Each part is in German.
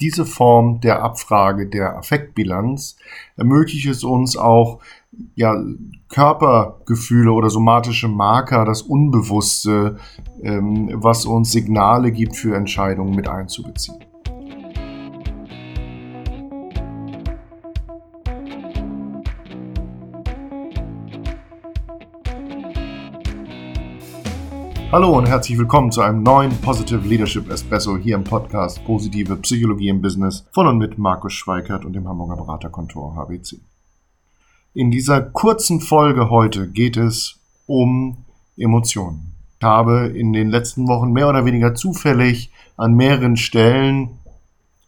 Diese Form der Abfrage der Affektbilanz ermöglicht es uns auch, ja, Körpergefühle oder somatische Marker, das Unbewusste, ähm, was uns Signale gibt für Entscheidungen mit einzubeziehen. Hallo und herzlich willkommen zu einem neuen Positive Leadership Espresso hier im Podcast Positive Psychologie im Business von und mit Markus Schweikert und dem Hamburger Beraterkontor HBC. In dieser kurzen Folge heute geht es um Emotionen. Ich habe in den letzten Wochen mehr oder weniger zufällig an mehreren Stellen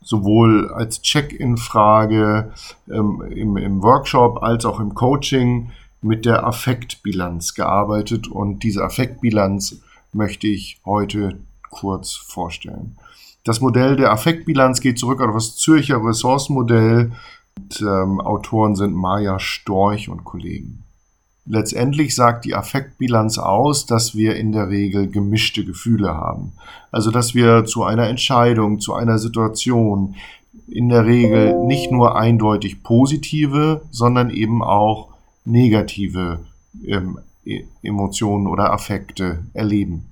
sowohl als Check-in-Frage ähm, im, im Workshop als auch im Coaching mit der Affektbilanz gearbeitet und diese Affektbilanz möchte ich heute kurz vorstellen. Das Modell der Affektbilanz geht zurück auf das Zürcher Ressourcenmodell. Und, ähm, Autoren sind Maja Storch und Kollegen. Letztendlich sagt die Affektbilanz aus, dass wir in der Regel gemischte Gefühle haben. Also dass wir zu einer Entscheidung, zu einer Situation in der Regel nicht nur eindeutig positive, sondern eben auch negative ähm, Emotionen oder Affekte erleben.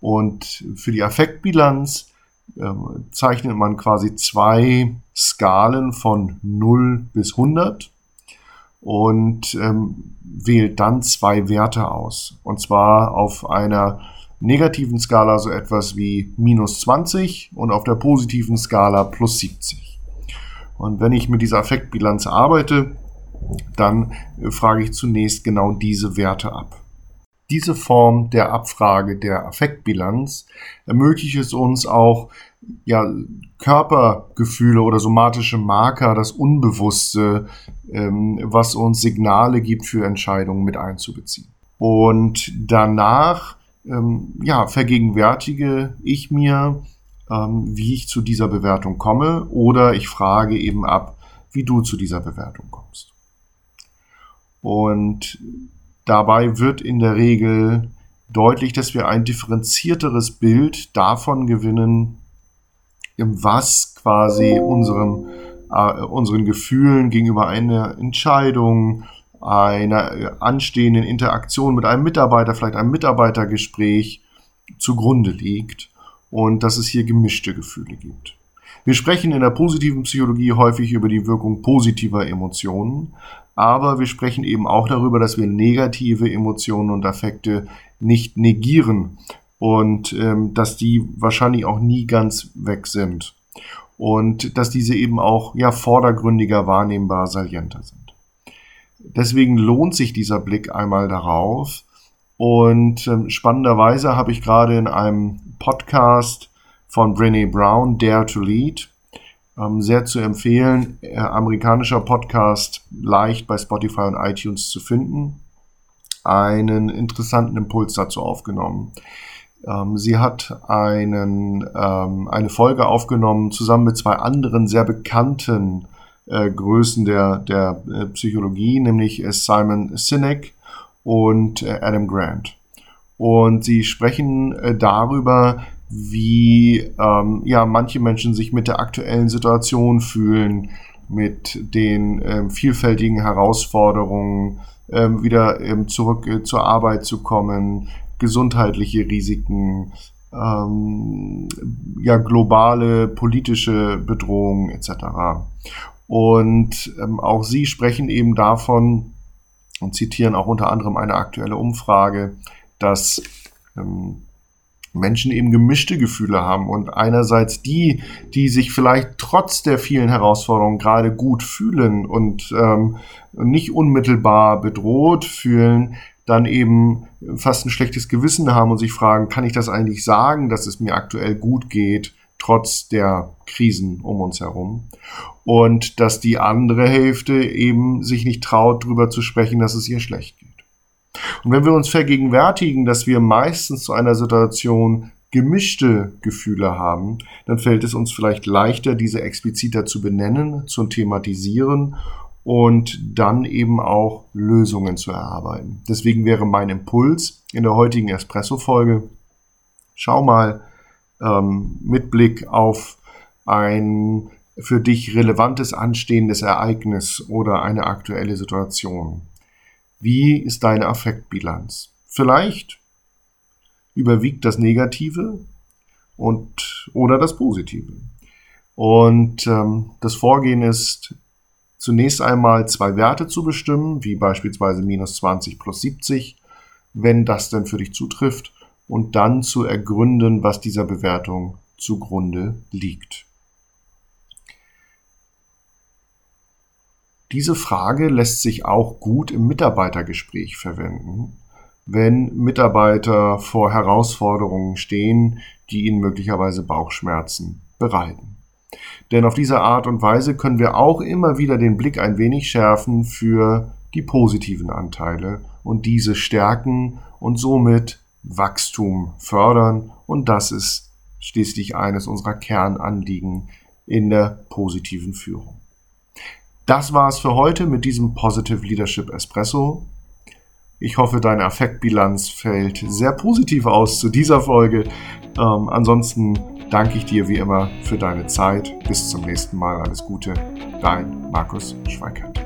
Und für die Affektbilanz ähm, zeichnet man quasi zwei Skalen von 0 bis 100 und ähm, wählt dann zwei Werte aus. Und zwar auf einer negativen Skala so etwas wie minus 20 und auf der positiven Skala plus 70. Und wenn ich mit dieser Affektbilanz arbeite, dann äh, frage ich zunächst genau diese Werte ab. Diese Form der Abfrage der Affektbilanz ermöglicht es uns auch, ja, Körpergefühle oder somatische Marker, das Unbewusste, ähm, was uns Signale gibt für Entscheidungen mit einzubeziehen. Und danach, ähm, ja, vergegenwärtige ich mir, ähm, wie ich zu dieser Bewertung komme oder ich frage eben ab, wie du zu dieser Bewertung kommst. Und dabei wird in der Regel deutlich, dass wir ein differenzierteres Bild davon gewinnen, was quasi unserem, äh, unseren Gefühlen gegenüber einer Entscheidung, einer anstehenden Interaktion mit einem Mitarbeiter, vielleicht einem Mitarbeitergespräch zugrunde liegt und dass es hier gemischte Gefühle gibt. Wir sprechen in der positiven Psychologie häufig über die Wirkung positiver Emotionen, aber wir sprechen eben auch darüber, dass wir negative Emotionen und Affekte nicht negieren und ähm, dass die wahrscheinlich auch nie ganz weg sind und dass diese eben auch ja vordergründiger wahrnehmbar salienter sind. Deswegen lohnt sich dieser Blick einmal darauf und ähm, spannenderweise habe ich gerade in einem Podcast von Brené Brown, Dare to Lead, ähm, sehr zu empfehlen. Äh, amerikanischer Podcast, leicht bei Spotify und iTunes zu finden. Einen interessanten Impuls dazu aufgenommen. Ähm, sie hat einen, ähm, eine Folge aufgenommen, zusammen mit zwei anderen sehr bekannten äh, Größen der, der äh, Psychologie, nämlich äh, Simon Sinek und äh, Adam Grant. Und sie sprechen äh, darüber, wie ähm, ja manche Menschen sich mit der aktuellen Situation fühlen, mit den ähm, vielfältigen Herausforderungen, ähm, wieder ähm, zurück äh, zur Arbeit zu kommen, gesundheitliche Risiken, ähm, ja globale politische Bedrohungen etc. Und ähm, auch Sie sprechen eben davon und zitieren auch unter anderem eine aktuelle Umfrage, dass ähm, Menschen eben gemischte Gefühle haben und einerseits die, die sich vielleicht trotz der vielen Herausforderungen gerade gut fühlen und ähm, nicht unmittelbar bedroht fühlen, dann eben fast ein schlechtes Gewissen haben und sich fragen, kann ich das eigentlich sagen, dass es mir aktuell gut geht, trotz der Krisen um uns herum. Und dass die andere Hälfte eben sich nicht traut, darüber zu sprechen, dass es ihr schlecht geht. Und wenn wir uns vergegenwärtigen, dass wir meistens zu einer Situation gemischte Gefühle haben, dann fällt es uns vielleicht leichter, diese expliziter zu benennen, zu thematisieren und dann eben auch Lösungen zu erarbeiten. Deswegen wäre mein Impuls in der heutigen Espresso-Folge, schau mal ähm, mit Blick auf ein für dich relevantes anstehendes Ereignis oder eine aktuelle Situation? Wie ist deine Affektbilanz? Vielleicht überwiegt das Negative und oder das Positive. Und ähm, das Vorgehen ist zunächst einmal zwei Werte zu bestimmen, wie beispielsweise minus 20 plus 70, wenn das denn für dich zutrifft, und dann zu ergründen, was dieser Bewertung zugrunde liegt. Diese Frage lässt sich auch gut im Mitarbeitergespräch verwenden, wenn Mitarbeiter vor Herausforderungen stehen, die ihnen möglicherweise Bauchschmerzen bereiten. Denn auf diese Art und Weise können wir auch immer wieder den Blick ein wenig schärfen für die positiven Anteile und diese stärken und somit Wachstum fördern. Und das ist schließlich eines unserer Kernanliegen in der positiven Führung. Das war es für heute mit diesem Positive Leadership Espresso. Ich hoffe, deine Affektbilanz fällt sehr positiv aus zu dieser Folge. Ähm, ansonsten danke ich dir wie immer für deine Zeit. Bis zum nächsten Mal. Alles Gute. Dein Markus Schweikert.